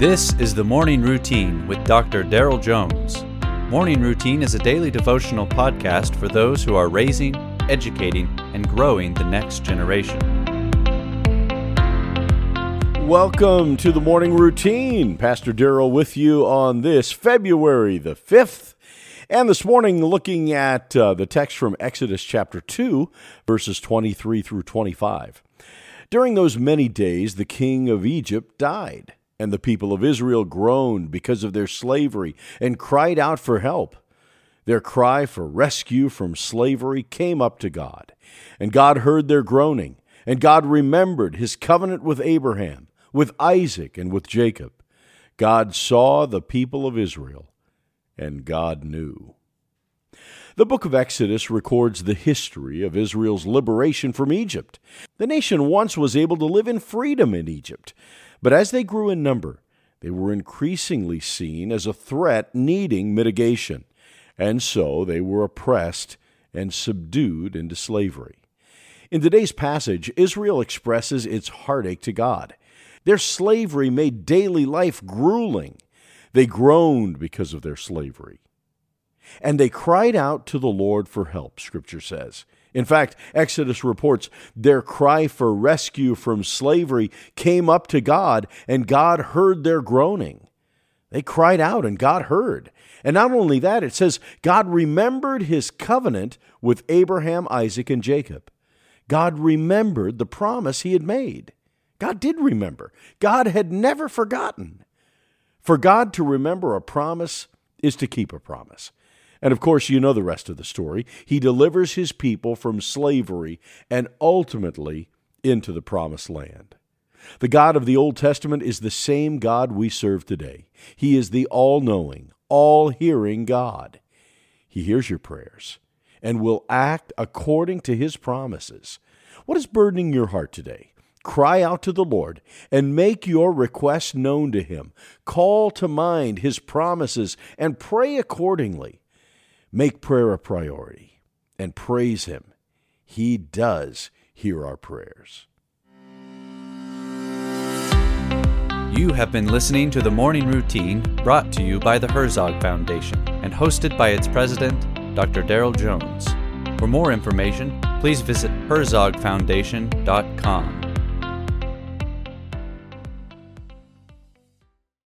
This is the Morning Routine with Dr. Daryl Jones. Morning Routine is a daily devotional podcast for those who are raising, educating, and growing the next generation. Welcome to the Morning Routine. Pastor Daryl with you on this February the 5th. And this morning, looking at uh, the text from Exodus chapter 2, verses 23 through 25. During those many days, the king of Egypt died and the people of Israel groaned because of their slavery and cried out for help. Their cry for rescue from slavery came up to God, and God heard their groaning, and God remembered his covenant with Abraham, with Isaac, and with Jacob. God saw the people of Israel, and God knew. The book of Exodus records the history of Israel's liberation from Egypt. The nation once was able to live in freedom in Egypt, but as they grew in number, they were increasingly seen as a threat needing mitigation, and so they were oppressed and subdued into slavery. In today's passage, Israel expresses its heartache to God. Their slavery made daily life grueling. They groaned because of their slavery. And they cried out to the Lord for help, Scripture says. In fact, Exodus reports their cry for rescue from slavery came up to God, and God heard their groaning. They cried out, and God heard. And not only that, it says God remembered his covenant with Abraham, Isaac, and Jacob. God remembered the promise he had made. God did remember. God had never forgotten. For God to remember a promise is to keep a promise. And of course, you know the rest of the story. He delivers his people from slavery and ultimately into the promised land. The God of the Old Testament is the same God we serve today. He is the all knowing, all hearing God. He hears your prayers and will act according to his promises. What is burdening your heart today? Cry out to the Lord and make your request known to him. Call to mind his promises and pray accordingly. Make prayer a priority and praise Him. He does hear our prayers. You have been listening to the Morning Routine brought to you by the Herzog Foundation and hosted by its president, Dr. Daryl Jones. For more information, please visit herzogfoundation.com.